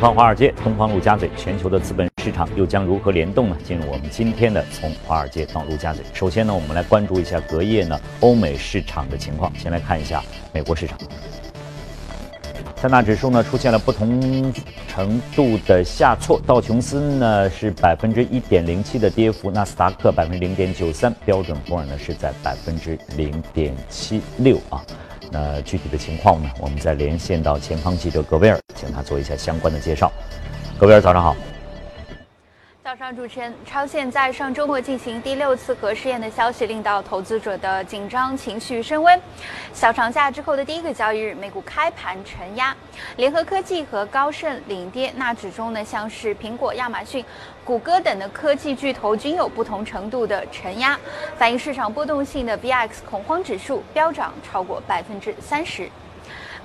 方华尔街、东方陆家嘴，全球的资本市场又将如何联动呢？进入我们今天的从华尔街到陆家嘴。首先呢，我们来关注一下隔夜呢欧美市场的情况。先来看一下美国市场，三大指数呢出现了不同程度的下挫，道琼斯呢是百分之一点零七的跌幅，纳斯达克百分之零点九三，标准普尔呢是在百分之零点七六啊。那具体的情况呢？我们再连线到前方记者格威尔，请他做一下相关的介绍。格威尔，早上好。早上，主持人，超限在上周末进行第六次核试验的消息，令到投资者的紧张情绪升温。小长假之后的第一个交易日，美股开盘承压，联合科技和高盛领跌。纳指中呢，像是苹果、亚马逊、谷歌等的科技巨头均有不同程度的承压，反映市场波动性的 B X 恐慌指数飙涨超过百分之三十。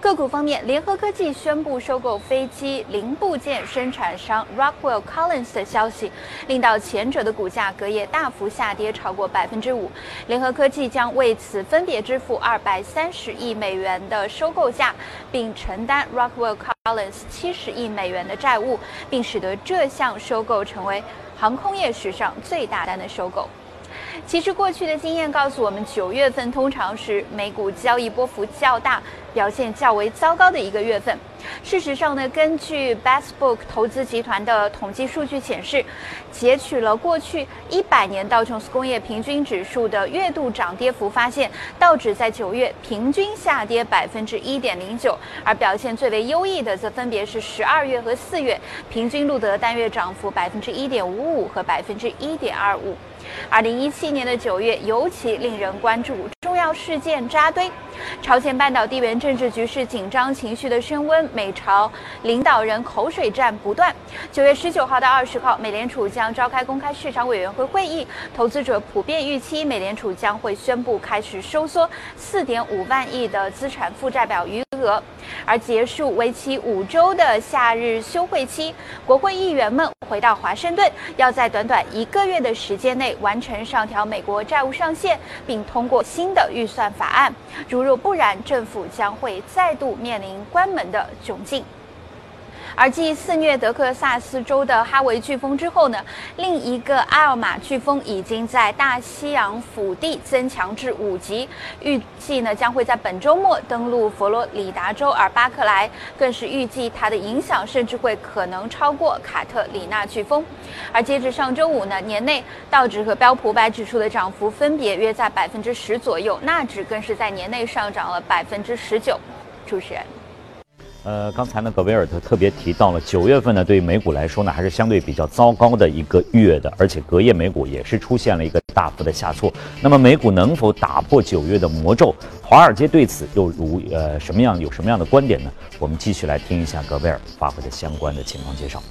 个股方面，联合科技宣布收购飞机零部件生产商 Rockwell Collins 的消息，令到前者的股价隔夜大幅下跌超过百分之五。联合科技将为此分别支付二百三十亿美元的收购价，并承担 Rockwell Collins 七十亿美元的债务，并使得这项收购成为航空业史上最大单的收购。其实过去的经验告诉我们，九月份通常是美股交易波幅较大、表现较为糟糕的一个月份。事实上呢，根据 Bestbook 投资集团的统计数据显示，截取了过去一百年道琼斯工业平均指数的月度涨跌幅，发现道指在九月平均下跌百分之一点零九，而表现最为优异的则分别是十二月和四月，平均录得单月涨幅百分之一点五五和百分之一点二五。二零一七年的九月尤其令人关注，重要事件扎堆，朝鲜半岛地缘政治局势紧张情绪的升温，美朝领导人口水战不断。九月十九号到二十号，美联储将召开公开市场委员会会议，投资者普遍预期美联储将会宣布开始收缩四点五万亿的资产负债表余额。而结束为期五周的夏日休会期，国会议员们回到华盛顿，要在短短一个月的时间内完成上调美国债务上限，并通过新的预算法案。如若不然，政府将会再度面临关门的窘境。而继肆虐德克萨斯州的哈维飓风之后呢，另一个艾尔玛飓风已经在大西洋腹地增强至五级，预计呢将会在本周末登陆佛罗里达州，而巴克莱更是预计它的影响甚至会可能超过卡特里娜飓风。而截至上周五呢，年内道指和标普百指数的涨幅分别约在百分之十左右，纳指更是在年内上涨了百分之十九。主持人。呃，刚才呢，格维尔特特别提到了九月份呢，对于美股来说呢，还是相对比较糟糕的一个月的，而且隔夜美股也是出现了一个大幅的下挫。那么美股能否打破九月的魔咒？华尔街对此又如呃什么样有什么样的观点呢？我们继续来听一下格维尔发布的相关的情况介绍。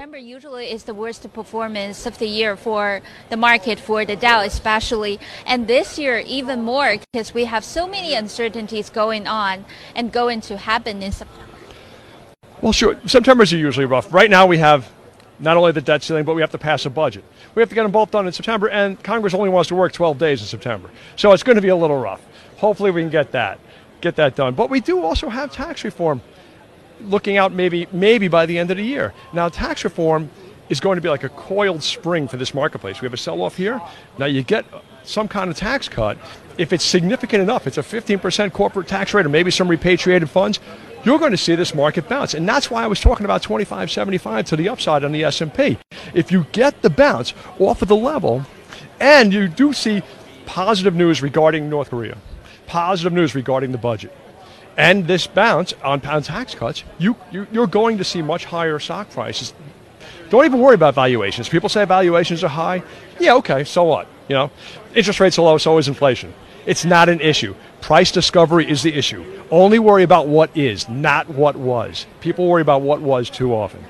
September usually is the worst performance of the year for the market, for the Dow especially. And this year, even more, because we have so many uncertainties going on and going to happen in September. Well, sure. September's are usually rough. Right now, we have not only the debt ceiling, but we have to pass a budget. We have to get them both done in September, and Congress only wants to work 12 days in September. So it's going to be a little rough. Hopefully, we can get that, get that done. But we do also have tax reform looking out maybe maybe by the end of the year. Now, tax reform is going to be like a coiled spring for this marketplace. We have a sell-off here. Now you get some kind of tax cut. If it's significant enough, it's a 15% corporate tax rate or maybe some repatriated funds, you're going to see this market bounce. And that's why I was talking about 25.75 to the upside on the S&P. If you get the bounce off of the level and you do see positive news regarding North Korea, positive news regarding the budget, and this bounce on, pound tax cuts, you, you, you're going to see much higher stock prices. Don't even worry about valuations. People say valuations are high. Yeah, okay, so what? You know, interest rates are low, so is inflation. It's not an issue. Price discovery is the issue. Only worry about what is, not what was. People worry about what was too often.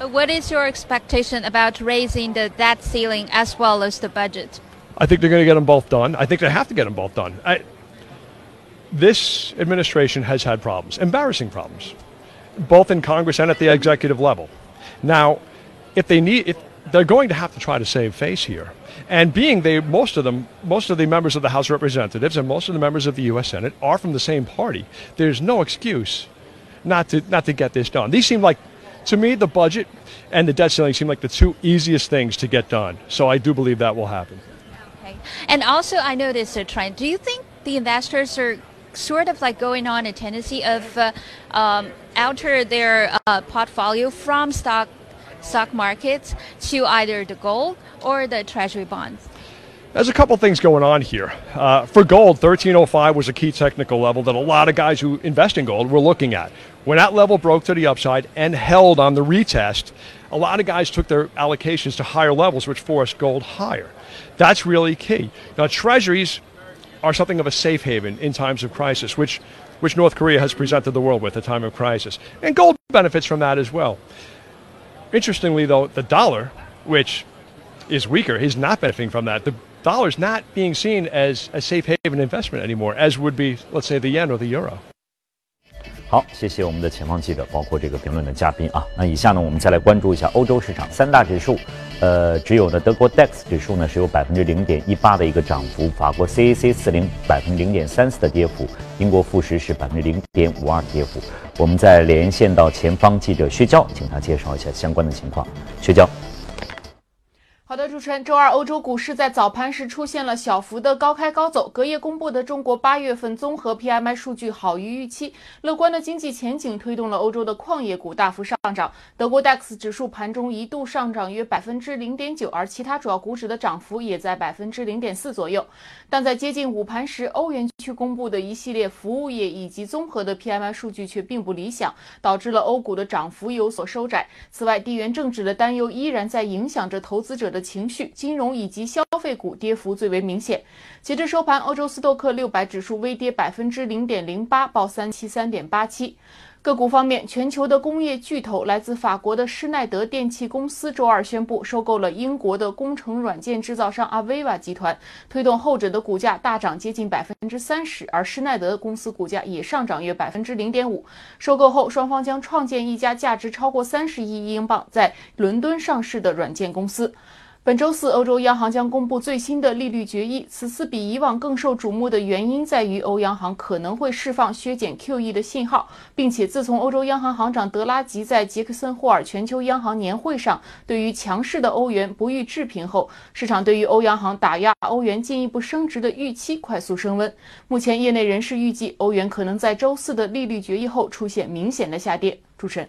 What is your expectation about raising the debt ceiling as well as the budget? I think they're going to get them both done. I think they have to get them both done. I, this administration has had problems, embarrassing problems, both in Congress and at the executive level. Now, if they need, if they're going to have to try to save face here, and being they, most of them, most of the members of the House of Representatives and most of the members of the U.S. Senate are from the same party, there's no excuse not to not to get this done. These seem like to me the budget and the debt ceiling seem like the two easiest things to get done. So I do believe that will happen. Okay. And also, I noticed uh, a trend. Do you think the investors are sort of like going on a tendency of uh, um, alter their uh, portfolio from stock stock markets to either the gold or the treasury bonds? There's a couple things going on here. Uh, for gold, 1305 was a key technical level that a lot of guys who invest in gold were looking at. When that level broke to the upside and held on the retest, a lot of guys took their allocations to higher levels, which forced gold higher. That's really key. Now, treasuries are something of a safe haven in times of crisis, which, which North Korea has presented the world with at time of crisis. And gold benefits from that as well. Interestingly, though, the dollar, which is weaker, is not benefiting from that. The dollar's not being seen as a safe haven investment anymore, as would be, let's say, the yen or the euro. 好，谢谢我们的前方记者，包括这个评论的嘉宾啊。那以下呢，我们再来关注一下欧洲市场三大指数。 呃，只有呢德国 DAX 指数呢是有百分之零点一八的一个涨幅，法国 CAC 四零百分之零点三四的跌幅，英国富时是百分之零点五二跌幅。我们再连线到前方记者薛娇，请他介绍一下相关的情况。薛娇。好的，主持人，周二欧洲股市在早盘时出现了小幅的高开高走。隔夜公布的中国八月份综合 PMI 数据好于预期，乐观的经济前景推动了欧洲的矿业股大幅上涨。德国 DAX 指数盘中一度上涨约百分之零点九，而其他主要股指的涨幅也在百分之零点四左右。但在接近午盘时，欧元区公布的一系列服务业以及综合的 PMI 数据却并不理想，导致了欧股的涨幅有所收窄。此外，地缘政治的担忧依然在影响着投资者的。情绪、金融以及消费股跌幅最为明显。截至收盘，欧洲斯托克六百指数微跌百分之零点零八，报三七三点八七。个股方面，全球的工业巨头来自法国的施耐德电气公司周二宣布收购了英国的工程软件制造商 Aviva 集团，推动后者的股价大涨接近百分之三十，而施耐德公司股价也上涨约百分之零点五。收购后，双方将创建一家价值超过三十亿英镑、在伦敦上市的软件公司。本周四，欧洲央行将公布最新的利率决议。此次比以往更受瞩目的原因在于，欧央行可能会释放削减 QE 的信号，并且自从欧洲央行行长德拉吉在杰克森霍尔全球央行年会上对于强势的欧元不予置评后，市场对于欧央行打压欧元进一步升值的预期快速升温。目前，业内人士预计，欧元可能在周四的利率决议后出现明显的下跌。主持人。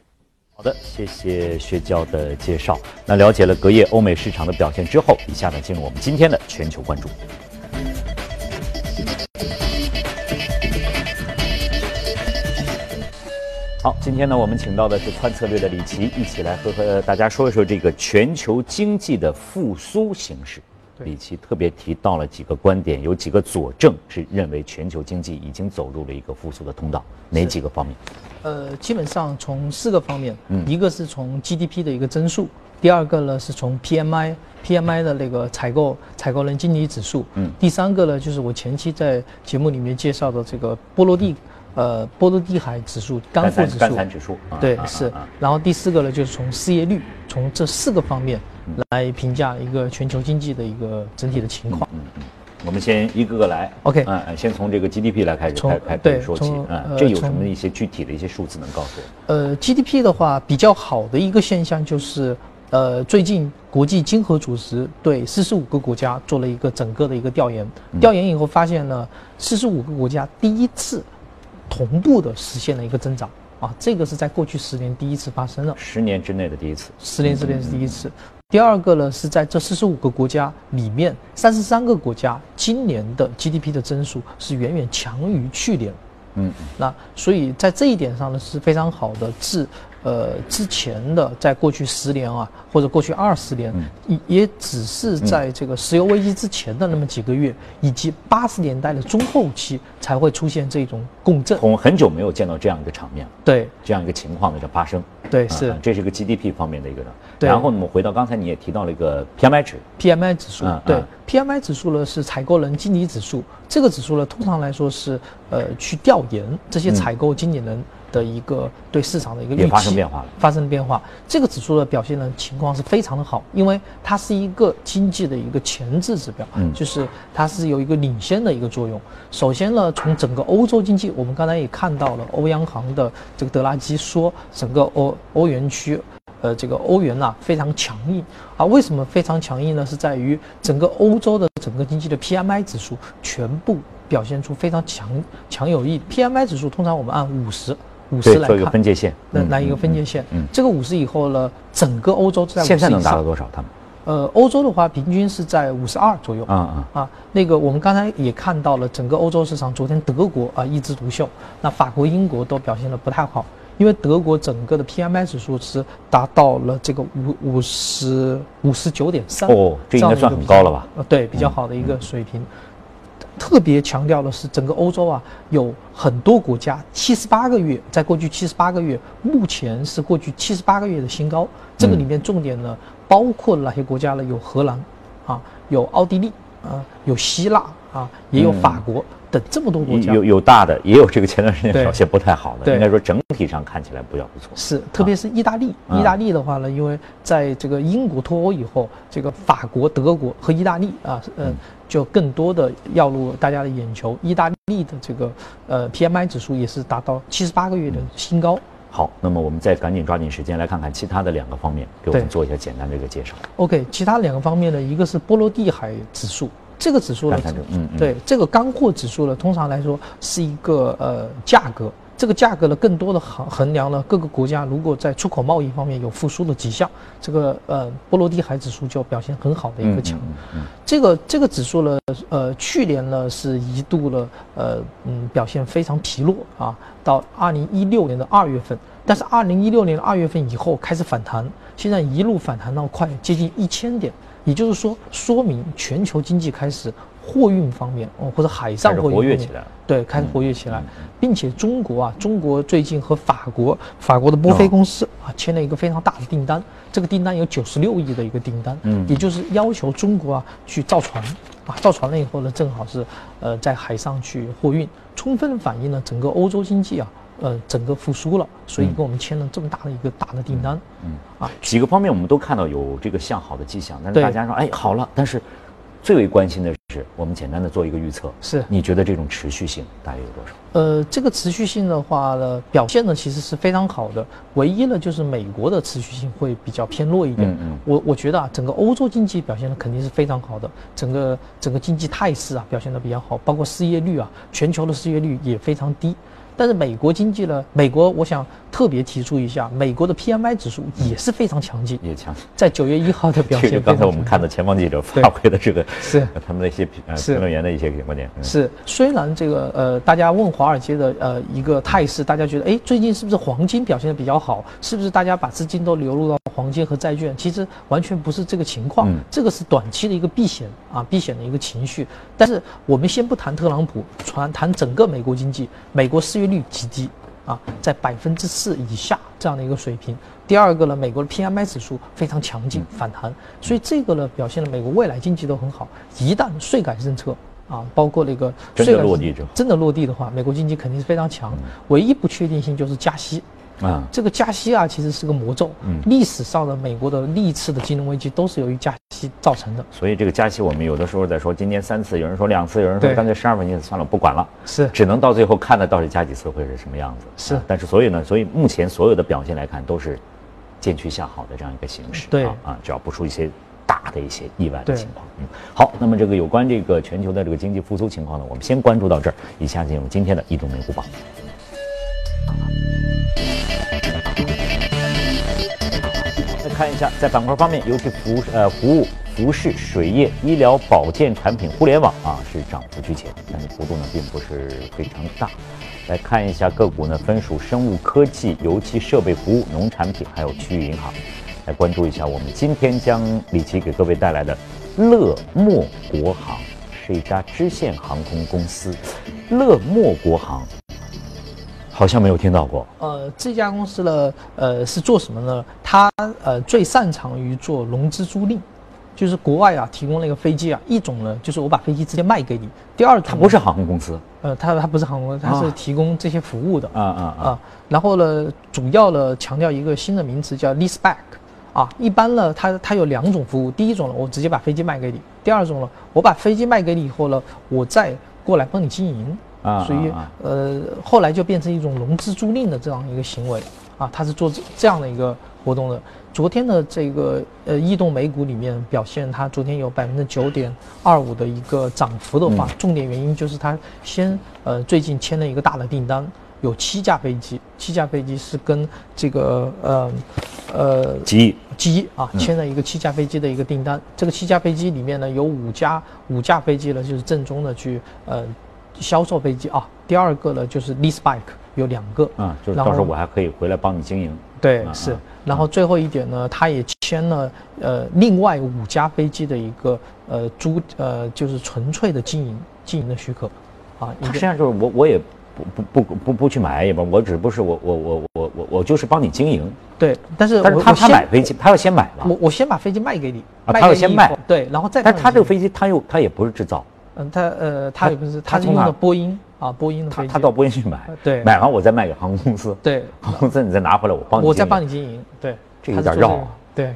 好的，谢谢薛娇的介绍。那了解了隔夜欧美市场的表现之后，以下呢进入我们今天的全球关注。好，今天呢我们请到的是宽策略的李琦，一起来和和大家说一说这个全球经济的复苏形势。李奇特别提到了几个观点，有几个佐证是认为全球经济已经走入了一个复苏的通道。哪几个方面？呃，基本上从四个方面，一个是从 GDP 的一个增速，第二个呢是从 PMI，PMI 的那个采购采购人经理指数，嗯，第三个呢就是我前期在节目里面介绍的这个波罗的，呃，波罗的海指数，干货指数，干指数，对，是，然后第四个呢就是从失业率，从这四个方面来评价一个全球经济的一个整体的情况。嗯嗯。我们先一个个来，OK，嗯，先从这个 GDP 来开始开开始说起，嗯，这有什么一些具体的一些数字能告诉我？呃，GDP 的话，比较好的一个现象就是，呃，最近国际经合组织对四十五个国家做了一个整个的一个调研，调研以后发现呢，四十五个国家第一次同步的实现了一个增长，啊，这个是在过去十年第一次发生了，十年之内的第一次，十年之内是第一次。第二个呢，是在这四十五个国家里面，三十三个国家今年的 GDP 的增速是远远强于去年。嗯，那所以在这一点上呢是非常好的。自呃之前的，在过去十年啊，或者过去二十年，也也只是在这个石油危机之前的那么几个月，以及八十年代的中后期才会出现这种共振。我们很久没有见到这样一个场面，对这样一个情况的这发生。对，是，这是个 GDP 方面的一个的。然后呢，我们回到刚才你也提到了一个 PMI 值，PMI 指数，对，PMI 指数呢是采购人经理指数，这个指数呢通常来说是呃去调研这些采购经理人的一个对市场的一个也发生变化了，发生变化。这个指数的表现呢情况是非常的好，因为它是一个经济的一个前置指标，嗯，就是它是有一个领先的一个作用。首先呢，从整个欧洲经济，我们刚才也看到了欧央行的这个德拉基说，整个欧欧元区。呃，这个欧元呐非常强硬啊，为什么非常强硬呢？是在于整个欧洲的整个经济的 PMI 指数全部表现出非常强强有力。PMI 指数通常我们按五十五十来看，做一个分界线，来来一个分界线。嗯，这个五十以后呢，整个欧洲在现在能达到多少？他们？呃，欧洲的话平均是在五十二左右。啊啊啊！那个我们刚才也看到了，整个欧洲市场昨天德国啊一枝独秀，那法国、英国都表现的不太好。因为德国整个的 PMI 指数是达到了这个五五十五十九点三哦，这应该算很高了吧？呃，对，比较好的一个水平。特别强调的是，整个欧洲啊，有很多国家七十八个月，在过去七十八个月，目前是过去七十八个月的新高。这个里面重点呢，包括哪些国家呢？有荷兰，啊，有奥地利，啊，有希腊，啊，也有法国。等这么多国家，有有大的，也有这个前段时间表现不太好的。应该说整体上看起来比较不错。是，特别是意大利，意大利的话呢，因为在这个英国脱欧以后，这个法国、德国和意大利啊，嗯，就更多的要入大家的眼球。意大利的这个呃 PMI 指数也是达到七十八个月的新高。好，那么我们再赶紧抓紧时间来看看其他的两个方面，给我们做一下简单的一个介绍。OK，其他两个方面呢，一个是波罗的海指数。这个指数呢，嗯，对，这个干货指数呢，通常来说是一个呃价格，这个价格呢，更多的衡衡量了各个国家如果在出口贸易方面有复苏的迹象，这个呃波罗的海指数就表现很好的一个强。这个这个指数呢，呃，去年呢是一度了呃嗯表现非常疲弱啊，到二零一六年的二月份，但是二零一六年的二月份以后开始反弹，现在一路反弹到快接近一千点。也就是说，说明全球经济开始货运方面哦，或者海上货运活跃起来，对，开始活跃起来，并且中国啊，中国最近和法国，法国的波菲公司啊签了一个非常大的订单，这个订单有九十六亿的一个订单，嗯，也就是要求中国啊去造船，啊，造船了以后呢，正好是呃在海上去货运，充分反映了整个欧洲经济啊。呃，整个复苏了，所以跟我们签了这么大的一个大的订单。嗯，啊，几个方面我们都看到有这个向好的迹象，但是大家说，哎，好了，但是最为关心的是，我们简单的做一个预测，是你觉得这种持续性大约有多少？呃，这个持续性的话呢，表现呢其实是非常好的，唯一呢就是美国的持续性会比较偏弱一点。嗯嗯，我我觉得啊，整个欧洲经济表现的肯定是非常好的，整个整个经济态势啊表现的比较好，包括失业率啊，全球的失业率也非常低。但是美国经济呢？美国我想特别提出一下，美国的 PMI 指数也是非常强劲，也强。在九月一号的 表现，这个刚才我们看到前方记者发挥的这个是他们的一些评评论员的一些观点。是，虽然这个呃，大家问华尔街的呃一个态势，大家觉得哎，最近是不是黄金表现的比较好？是不是大家把资金都流入到黄金和债券？其实完全不是这个情况，这个是短期的一个避险啊，避险的一个情绪。但是我们先不谈特朗普，传谈整个美国经济，美国失业率极低啊，在百分之四以下这样的一个水平。第二个呢，美国的 PMI 指数非常强劲，反弹，所以这个呢表现了美国未来经济都很好。一旦税改政策啊，包括那个真的落地真的落地的话，美国经济肯定是非常强。唯一不确定性就是加息。啊，这个加息啊，其实是个魔咒。嗯，历史上的美国的历次的金融危机都是由于加息造成的。所以这个加息，我们有的时候在说，今年三次，有人说两次，有人说干脆十二分钱算了，不管了。是，只能到最后看的到底加几次会是什么样子。是，但是所以呢，所以目前所有的表现来看，都是渐趋向好的这样一个形势。对啊，只要不出一些大的一些意外的情况。嗯，好，那么这个有关这个全球的这个经济复苏情况呢，我们先关注到这儿。以下进入今天的移动美股榜。再看一下，在板块方面，尤其服呃服务、服饰、水业、医疗保健产品、互联网啊是涨幅居前，但是幅度呢并不是非常大。来看一下个股呢，分属生物科技、油气设备服务、农产品，还有区域银行。来关注一下，我们今天将李琦给各位带来的乐墨国航，是一家支线航空公司。乐墨国航。好像没有听到过。呃，这家公司呢，呃，是做什么呢？它呃最擅长于做融资租赁，就是国外啊提供那个飞机啊，一种呢就是我把飞机直接卖给你，第二种它不是航空公司，呃，它它不是航空，它是提供这些服务的。啊啊啊，然后呢，主要呢强调一个新的名词叫 lease back，啊，一般呢它它有两种服务，第一种呢我直接把飞机卖给你，第二种呢我把飞机卖给你以后呢，我再过来帮你经营啊，所以呃后来就变成一种融资租赁的这样一个行为啊，它是做这样的一个活动的。昨天的这个呃异动美股里面表现，它昨天有百分之九点二五的一个涨幅的话，重点原因就是它先呃最近签了一个大的订单，有七架飞机，七架飞机是跟这个呃呃机机啊签了一个七架飞机的一个订单，这个七架飞机里面呢有五架五架飞机呢就是正宗的去呃销售飞机啊，第二个呢就是 lease bike 有两个啊，就是到时候我还可以回来帮你经营，对是。然后最后一点呢，他也签了呃另外五架飞机的一个呃租呃就是纯粹的经营经营的许可，啊，他实际上就是我我也不不不不不去买也不，我只不过是我我我我我我就是帮你经营。对，但是但是他他买飞机，他要先买吧？我我先把飞机卖给你，啊他要先卖，对，然后再。但他这个飞机他又他也不是制造，嗯，他呃他也不是，他是用的波音。啊，波音的他他到波音去买，对，买完我再卖给航空公司，对，航空公司你再拿回来，我帮你，我再帮你经营，对，这有点绕，对，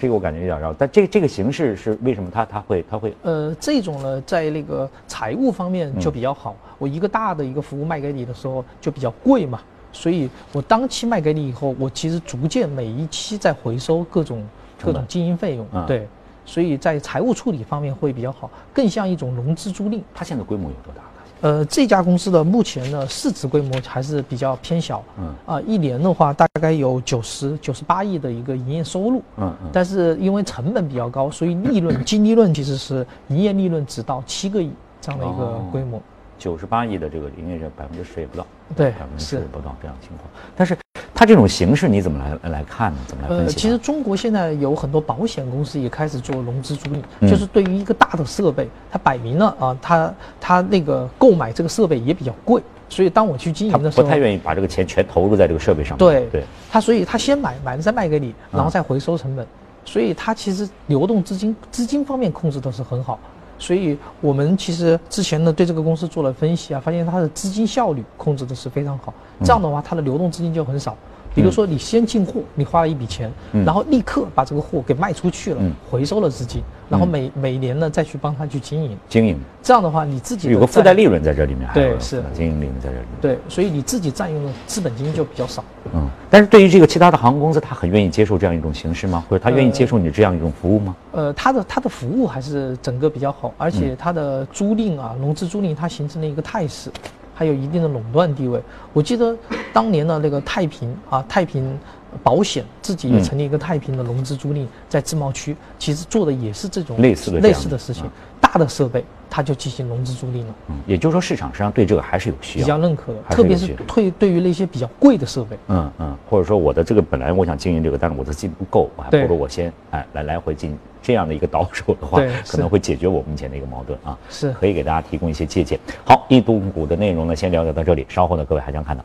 这个我感觉有点绕，但这这个形式是为什么？他他会他会，呃，这种呢，在那个财务方面就比较好，我一个大的一个服务卖给你的时候就比较贵嘛，所以我当期卖给你以后，我其实逐渐每一期在回收各种各种经营费用，对，所以在财务处理方面会比较好，更像一种融资租赁。它现在规模有多大？呃，这家公司的目前的市值规模还是比较偏小，嗯啊，一年的话大概有九十九十八亿的一个营业收入，嗯嗯，但是因为成本比较高，所以利润净利润其实是营业利润只到七个亿这样的一个规模。九十八亿的这个营业额百分之十也不到，对，百分之十也不到这样情况。但是它这种形式你怎么来来看呢？怎么来分析？呃，其实中国现在有很多保险公司也开始做融资租赁，就是对于一个大的设备，它摆明了啊，它它那个购买这个设备也比较贵，所以当我去经营的时候，不太愿意把这个钱全投入在这个设备上。对对，他所以他先买买了再卖给你，然后再回收成本，所以他其实流动资金资金方面控制的是很好。所以我们其实之前呢对这个公司做了分析啊，发现它的资金效率控制的是非常好。这样的话，它的流动资金就很少。比如说，你先进货，你花了一笔钱，然后立刻把这个货给卖出去了，回收了资金，然后每每年呢再去帮他去经营。经营。这样的话，你自己有个附带利润在这里面。对，是经营利润在这里。对，所以你自己占用的资本金就比较少。嗯，但是对于这个其他的航空公司，他很愿意接受这样一种形式吗？或者他愿意接受你这样一种服务吗？呃，他的他的服务还是整个比较好，而且他的租赁啊，融资租赁，它形成了一个态势。还有一定的垄断地位。我记得当年的那个太平啊，太平保险自己也成立一个太平的融资租赁，在自贸区，其实做的也是这种类似的类似的事情。大的设备，它就进行融资租赁了。嗯，也就是说市场实际上对这个还是有需要，比较认可的，特别是对对于那些比较贵的设备。嗯嗯，或者说我的这个本来我想经营这个，但是我的资金不够，我还不如我先哎来来回进这样的一个倒手的话，可能会解决我目前的一个矛盾啊。是，可以给大家提供一些借鉴。好，一度股的内容呢，先了解到这里，稍后呢，各位还将看到。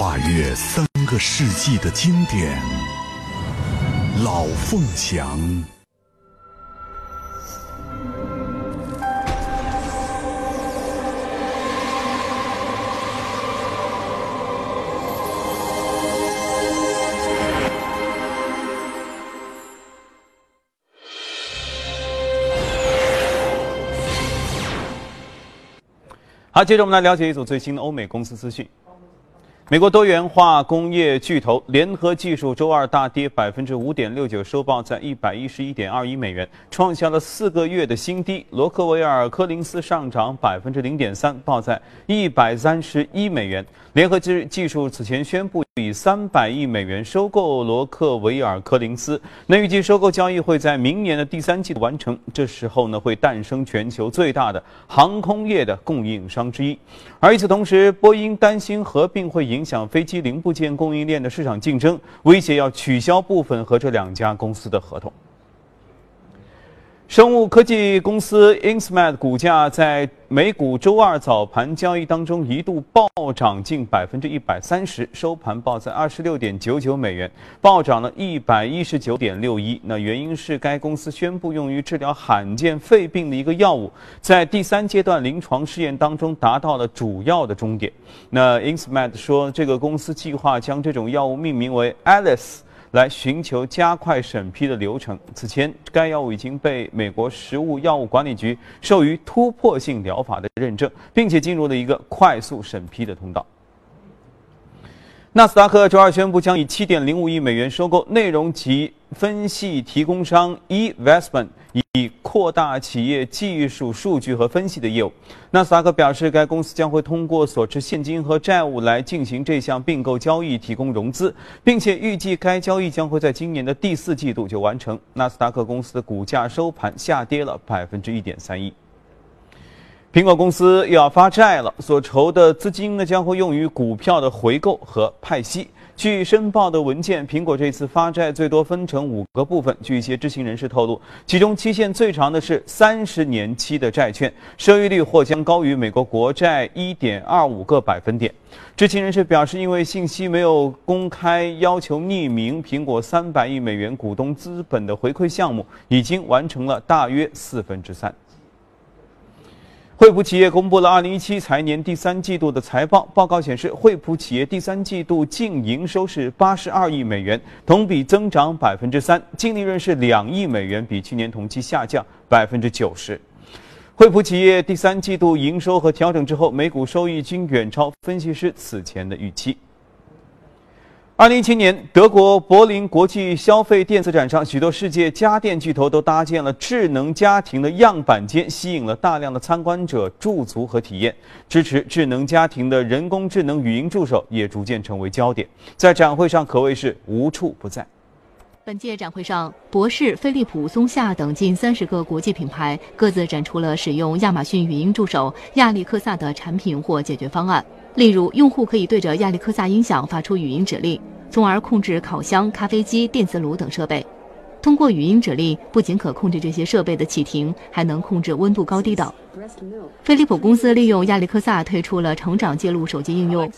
跨越三个世纪的经典老凤祥好接着我们来了解一组最新的欧美公司资讯。美国多元化工业巨头联合技术周二大跌百分之五点六九，收报在一百一十一点二一美元，创下了四个月的新低。罗克维尔·科林斯上涨百分之零点三，报在一百三十一美元。联合技技术此前宣布以三百亿美元收购罗克维尔·柯林斯，那预计收购交易会在明年的第三季度完成。这时候呢，会诞生全球最大的航空业的供应商之一。而与此同时，波音担心合并会影响飞机零部件供应链的市场竞争，威胁要取消部分和这两家公司的合同。生物科技公司 Insmed 股价在美股周二早盘交易当中一度暴涨近百分之一百三十，收盘报在二十六点九九美元，暴涨了一百一十九点六一。那原因是该公司宣布用于治疗罕见肺病的一个药物，在第三阶段临床试验当中达到了主要的终点。那 Insmed 说，这个公司计划将这种药物命名为 Alice。来寻求加快审批的流程。此前，该药物已经被美国食物药物管理局授予突破性疗法的认证，并且进入了一个快速审批的通道。纳斯达克周二宣布，将以七点零五亿美元收购内容及分析提供商 eVestment，以扩大企业技术、数据和分析的业务。纳斯达克表示，该公司将会通过所持现金和债务来进行这项并购交易，提供融资，并且预计该交易将会在今年的第四季度就完成。纳斯达克公司的股价收盘下跌了百分之一点三一。苹果公司又要发债了，所筹的资金呢将会用于股票的回购和派息。据申报的文件，苹果这次发债最多分成五个部分。据一些知情人士透露，其中期限最长的是三十年期的债券，收益率或将高于美国国债一点二五个百分点。知情人士表示，因为信息没有公开，要求匿名，苹果三百亿美元股东资本的回馈项目已经完成了大约四分之三。惠普企业公布了二零一七财年第三季度的财报。报告显示，惠普企业第三季度净营收是八十二亿美元，同比增长百分之三净利润是两亿美元，比去年同期下降百分之九十。惠普企业第三季度营收和调整之后，每股收益均远超分析师此前的预期。二零一七年，德国柏林国际消费电子展上，许多世界家电巨头都搭建了智能家庭的样板间，吸引了大量的参观者驻足和体验。支持智能家庭的人工智能语音助手也逐渐成为焦点，在展会上可谓是无处不在。本届展会上，博士、飞利浦、松下等近三十个国际品牌各自展出了使用亚马逊语音助手亚历克萨的产品或解决方案。例如，用户可以对着亚历克萨音响发出语音指令，从而控制烤箱、咖啡机、电磁炉等设备。通过语音指令，不仅可控制这些设备的启停，还能控制温度高低等。飞利浦公司利用亚历克萨推出了成长记录手机应用，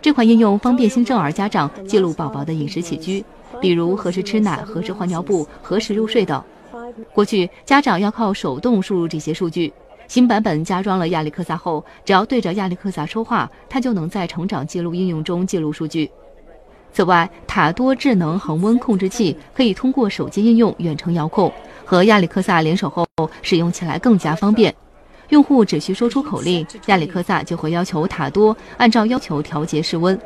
这款应用方便新生儿家长记录宝宝的饮食起居，比如何时吃奶、何时换尿布、何时入睡等。过去，家长要靠手动输入这些数据。新版本加装了亚历克萨后，只要对着亚历克萨说话，它就能在成长记录应用中记录数据。此外，塔多智能恒温控制器可以通过手机应用远程遥控，和亚历克萨联手后，使用起来更加方便。用户只需说出口令，亚历克萨就会要求塔多按照要求调节室温。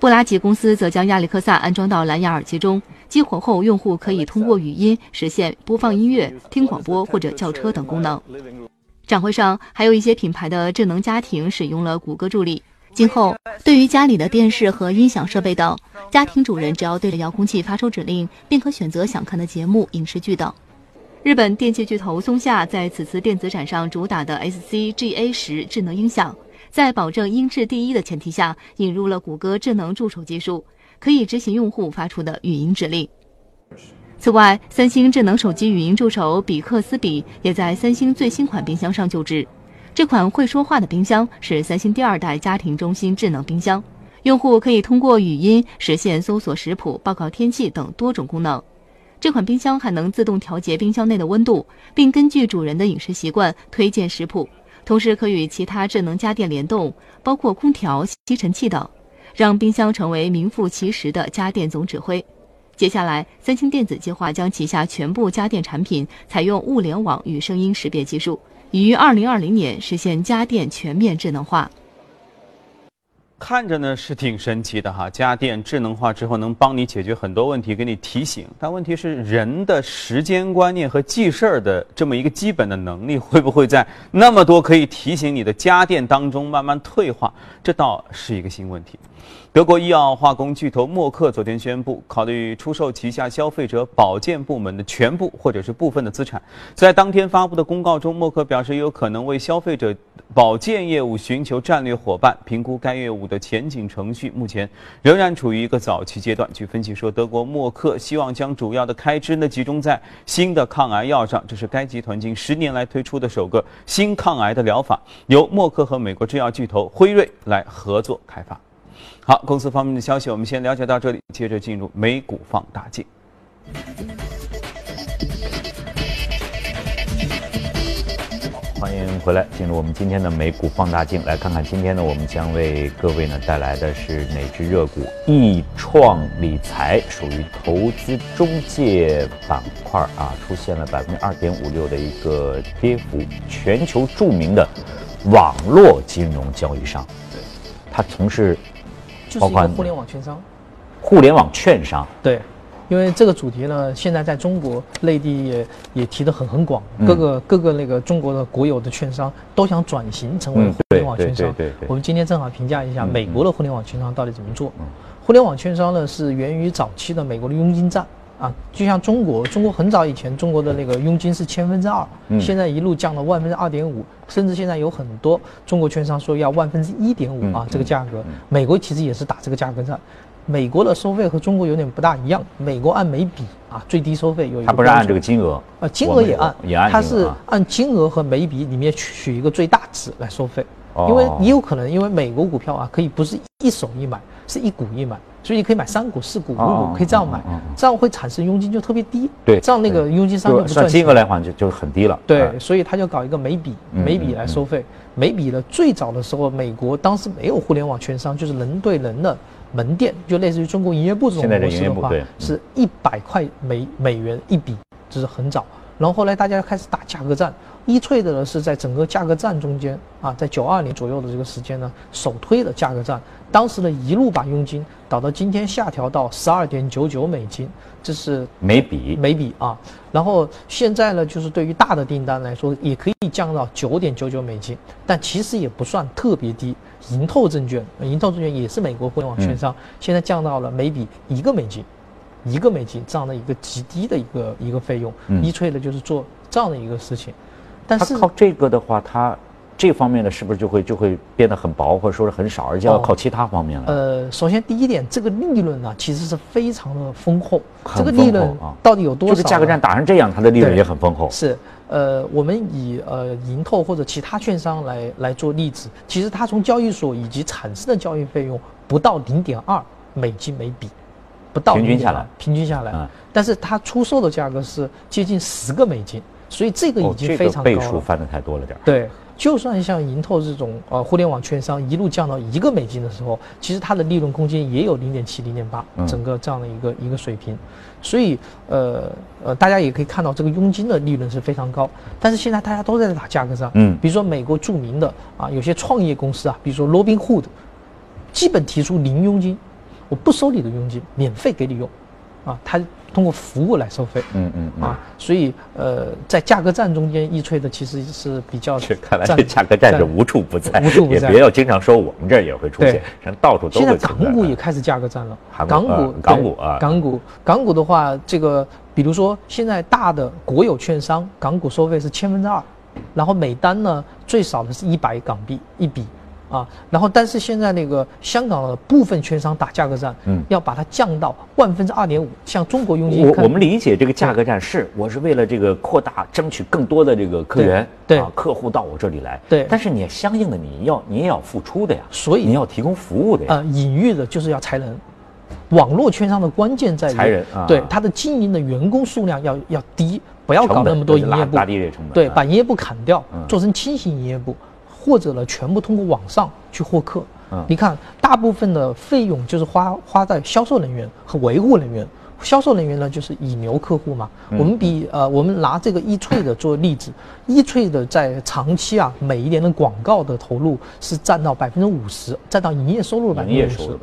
布拉吉公司则将亚历克萨安装到蓝牙耳机中，激活后，用户可以通过语音实现播放音乐、听广播或者叫车等功能。展会上还有一些品牌的智能家庭使用了谷歌助理。今后，对于家里的电视和音响设备等，家庭主人只要对着遥控器发出指令，便可选择想看的节目、影视剧等。日本电器巨头松下在此次电子展上主打的 SCGA 十智能音响，在保证音质第一的前提下，引入了谷歌智能助手技术，可以执行用户发出的语音指令。此外，三星智能手机语音助手比克斯比也在三星最新款冰箱上就职。这款会说话的冰箱是三星第二代家庭中心智能冰箱，用户可以通过语音实现搜索食谱、报告天气等多种功能。这款冰箱还能自动调节冰箱内的温度，并根据主人的饮食习惯推荐食谱，同时可与其他智能家电联动，包括空调、吸尘器等，让冰箱成为名副其实的家电总指挥。接下来，三星电子计划将旗下全部家电产品采用物联网与声音识别技术，于二零二零年实现家电全面智能化。看着呢是挺神奇的哈，家电智能化之后能帮你解决很多问题，给你提醒。但问题是，人的时间观念和记事儿的这么一个基本的能力，会不会在那么多可以提醒你的家电当中慢慢退化？这倒是一个新问题。德国医药化工巨头默克昨天宣布，考虑出售旗下消费者保健部门的全部或者是部分的资产。在当天发布的公告中，默克表示有可能为消费者保健业务寻求战略伙伴，评估该业务的前景程序，目前仍然处于一个早期阶段。据分析说，德国默克希望将主要的开支呢集中在新的抗癌药上，这是该集团近十年来推出的首个新抗癌的疗法，由默克和美国制药巨头辉瑞来合作开发。好，公司方面的消息我们先了解到这里，接着进入美股放大镜。欢迎回来，进入我们今天的美股放大镜，来看看今天呢，我们将为各位呢带来的是哪只热股？易创理财属于投资中介板块啊，出现了百分之二点五六的一个跌幅。全球著名的网络金融交易商，他从事。就是一个互联网券商，互联网券商对，因为这个主题呢，现在在中国内地也也提得很很广，各个各个那个中国的国有的券商都想转型成为互联网券商。对对对。我们今天正好评价一下美国的互联网券商到底怎么做。互联网券商呢，是源于早期的美国的佣金战。啊，就像中国，中国很早以前，中国的那个佣金是千分之二，现在一路降到万分之二点五，甚至现在有很多中国券商说要万分之一点五啊，这个价格。美国其实也是打这个价格战，美国的收费和中国有点不大一样，美国按每笔啊最低收费有一个。它不是按这个金额啊，金额也按，也按，它是按金额和每笔里面取一个最大值来收费，因为你有可能因为美国股票啊可以不是一手一买，是一股一买。所以你可以买三股、四股、五股，可以这样买，这样会产生佣金就特别低。对，这样那个佣金商就不赚。金额来话就就很低了。对，所以他就搞一个每笔每笔来收费。每笔的最早的时候，美国当时没有互联网券商，就是人对人的门店，就类似于中国营业部这种模式的话，是一百块美美元一笔，这是很早。然后后来大家开始打价格战。易翠的呢是在整个价格战中间啊，在九二年左右的这个时间呢，首推的价格战，当时呢一路把佣金导到今天下调到十二点九九美金，这是每笔每笔啊。然后现在呢，就是对于大的订单来说，也可以降到九点九九美金，但其实也不算特别低。银透证券，银透证券也是美国互联网券商，现在降到了每笔一个美金，一个美金这样的一个极低的一个一个费用。易脆的就是做这样的一个事情。但是靠这个的话，它这方面呢，是不是就会就会变得很薄，或者说是很少，而且要靠其他方面了？呃，首先第一点，这个利润呢，其实是非常的丰厚。这个利润到底有多少？这个价格战打成这样，它的利润也很丰厚。是，呃，我们以呃银透或者其他券商来来做例子，其实它从交易所以及产生的交易费用不到零点二美金每笔，不到平均下来，平均下来，但是它出售的价格是接近十个美金。所以这个已经非常高了，倍数翻的太多了点对，就算像银透这种呃互联网券商一路降到一个美金的时候，其实它的利润空间也有零点七、零点八，整个这样的一个一个水平。所以呃呃，大家也可以看到这个佣金的利润是非常高。但是现在大家都在打价格战，嗯，比如说美国著名的啊有些创业公司啊，比如说罗宾 Hood，基本提出零佣金，我不收你的佣金，免费给你用，啊，他。通过服务来收费，嗯嗯啊，所以呃，在价格战中间，易脆的其实是比较。看来这价格战是无处不在，无处不在。也别要经常说我们这儿也会出现，到处都会现在港股也开始价格战了，港股，港股啊，港股，港股的话，这个比如说现在大的国有券商，港股收费是千分之二，然后每单呢最少的是一百港币一笔。啊，然后但是现在那个香港的部分券商打价格战，嗯，要把它降到万分之二点五，像中国佣金。我我们理解这个价格战是，我是为了这个扩大，争取更多的这个客源，对客户到我这里来，对。但是你相应的你要你也要付出的呀，所以你要提供服务的呀。呃，隐喻的就是要裁人，网络券商的关键在于裁人，啊对他的经营的员工数量要要低，不要搞那么多营业部，拉低这成本，对，把营业部砍掉，做成轻型营业部。或者呢，全部通过网上去获客。嗯，你看，大部分的费用就是花花在销售人员和维护人员，销售人员呢就是以牛客户嘛。我们比呃，我们拿这个易翠的做例子，易翠的在长期啊，每一年的广告的投入是占到百分之五十，占到营业收入的百分之五十。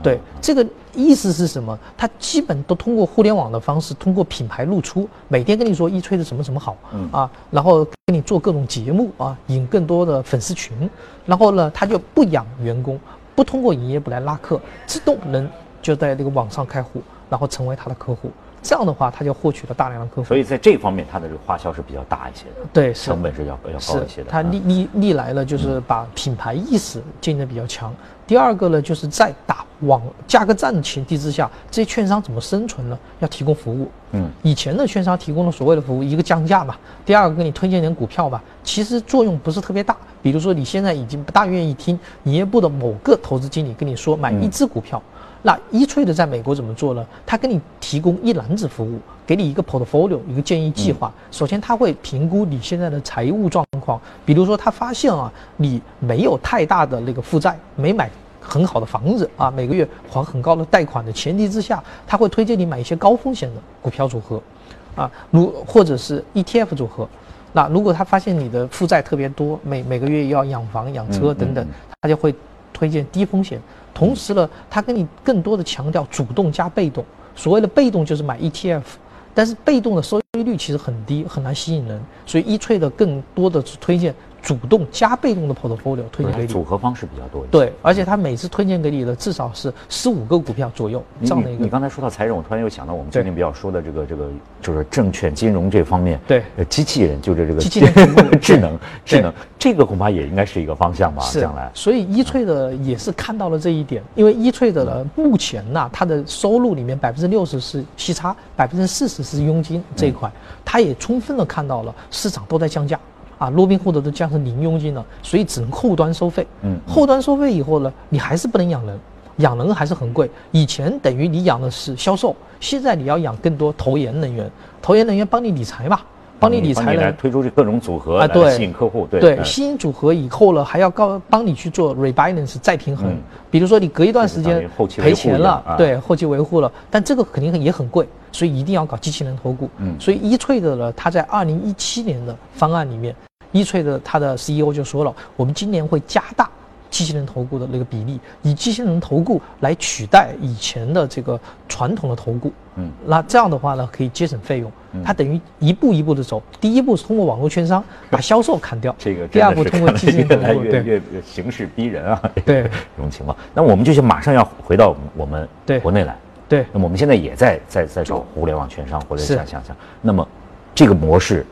对，这个意思是什么？它基本都通过互联网的方式，通过品牌露出，每天跟你说易翠的什么什么好，啊，然后给你做各种节目啊，引更多的粉丝群，然后呢，他就不养员工，不通过营业部来拉客，自动能就在这个网上开户，然后成为他的客户。这样的话，他就获取了大量的客户。所以在这方面，他的这个花销是比较大一些的，对，成本是要要高一些的。他历历历来呢，就是把品牌意识建立的比较强。第二个呢，就是在打网价格战的前提之下，这些券商怎么生存呢？要提供服务。嗯，以前的券商提供的所谓的服务，一个降价嘛，第二个给你推荐点股票吧，其实作用不是特别大。比如说，你现在已经不大愿意听营业部的某个投资经理跟你说买一只股票。那一翠的在美国怎么做呢？他给你提供一篮子服务，给你一个 portfolio，一个建议计划。首先他会评估你现在的财务状况，比如说他发现啊，你没有太大的那个负债，没买很好的房子啊，每个月还很高的贷款的前提之下，他会推荐你买一些高风险的股票组合，啊，如或者是 ETF 组合。那如果他发现你的负债特别多，每每个月要养房养车等等，他就会推荐低风险。同时呢，他跟你更多的强调主动加被动。所谓的被动就是买 ETF，但是被动的收益率其实很低，很难吸引人。所以一翠的更多的是推荐。主动加被动的 portfolio 推荐给你，组合方式比较多。对，而且他每次推荐给你的至少是十五个股票左右这样的一个。你刚才说到财政，我突然又想到我们最近比较说的这个这个就是证券金融这方面。对，机器人就是这个机器人 智能智能，这个恐怕也应该是一个方向吧，将来。所以一翠的也是看到了这一点，因为一翠的呢，目前呢，它的收入里面百分之六十是息差，百分之四十是佣金这一块，它也充分的看到了市场都在降价。啊，罗宾获得都降成零佣金了，所以只能后端收费。嗯，后端收费以后呢，你还是不能养人，养人还是很贵。以前等于你养的是销售，现在你要养更多投研人员，投研人员帮你理财嘛。帮你理财来推出这各种组合啊，对，吸引客户，对对，吸引组合以后呢，还要告帮你去做 rebalance 再平衡。比如说你隔一段时间赔钱了，对，后期维护了，但这个肯定也很贵，所以一定要搞机器人投顾。嗯，所以一翠的呢，它在二零一七年的方案里面，一翠的他的 CEO 就说了，我们今年会加大。机器人投顾的那个比例，以机器人投顾来取代以前的这个传统的投顾，嗯，那这样的话呢，可以节省费用。它等于一步一步的走，第一步是通过网络券商把销售砍掉，这个第二步通过机器人投顾，越越形势逼人啊，对。这种情况。那我们就马上要回到我们国内来，对，那么我们现在也在在在找互联网券商或者想想想，那么这个模式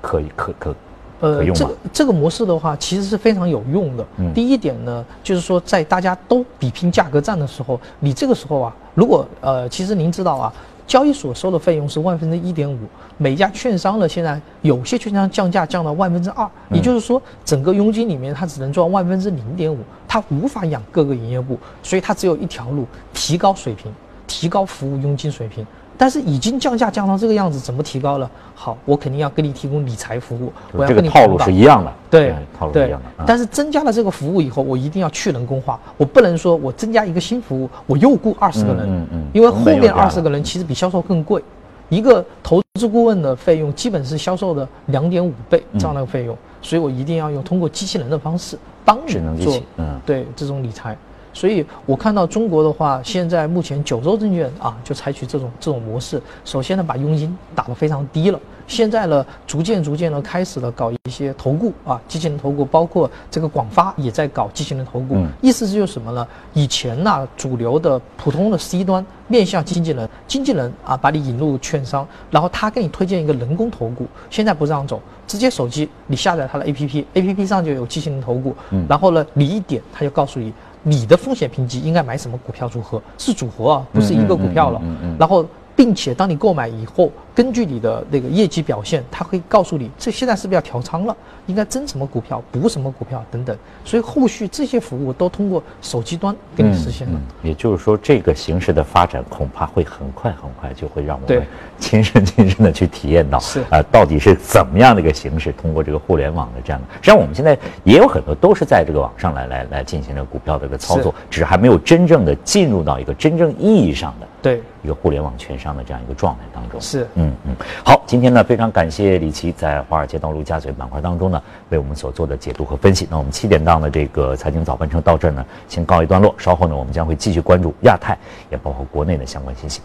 可以可可。呃，这个这个模式的话，其实是非常有用的。第一点呢，就是说在大家都比拼价格战的时候，你这个时候啊，如果呃，其实您知道啊，交易所收的费用是万分之一点五，每家券商呢，现在有些券商降价降到万分之二，也就是说，整个佣金里面它只能赚万分之零点五，它无法养各个营业部，所以它只有一条路，提高水平，提高服务佣金水平。但是已经降价降到这个样子，怎么提高了？好，我肯定要给你提供理财服务。我要跟你套路是一样的，对，套路是一样的。但是增加了这个服务以后，我一定要去人工化，我不能说我增加一个新服务，我又雇二十个人，嗯嗯，因为后面二十个人其实比销售更贵，一个投资顾问的费用基本是销售的两点五倍这样的费用，所以我一定要用通过机器人的方式帮你做，嗯，对这种理财。所以，我看到中国的话，现在目前九州证券啊，就采取这种这种模式。首先呢，把佣金打得非常低了。现在呢，逐渐逐渐的开始了搞一些投顾啊，机器人投顾，包括这个广发也在搞机器人投顾。意思就是什么呢？以前呢，主流的普通的 C 端面向经纪人，经纪人啊，把你引入券商，然后他给你推荐一个人工投顾。现在不这样走，直接手机你下载他的 APP，APP 上就有机器人投顾。然后呢，你一点，他就告诉你。你的风险评级应该买什么股票组合？是组合啊，不是一个股票了。然后，并且当你购买以后，根据你的那个业绩表现，它会告诉你这现在是不是要调仓了，应该增什么股票，补什么股票等等。所以后续这些服务都通过手机端给你实现了。也就是说，这个形式的发展恐怕会很快很快就会让我们亲身亲身的去体验到，是啊，到底是怎么样的一个形式？通过这个互联网的这样的，实际上我们现在也有很多都是在这个网上来来来进行着股票的一个操作，只是还没有真正的进入到一个真正意义上的。对一个互联网券商的这样一个状态当中，是嗯嗯嗯，好，今天呢非常感谢李琦在华尔街道陆家嘴板块当中呢为我们所做的解读和分析。那我们七点档的这个财经早班车到这儿呢，先告一段落。稍后呢，我们将会继续关注亚太，也包括国内的相关信息。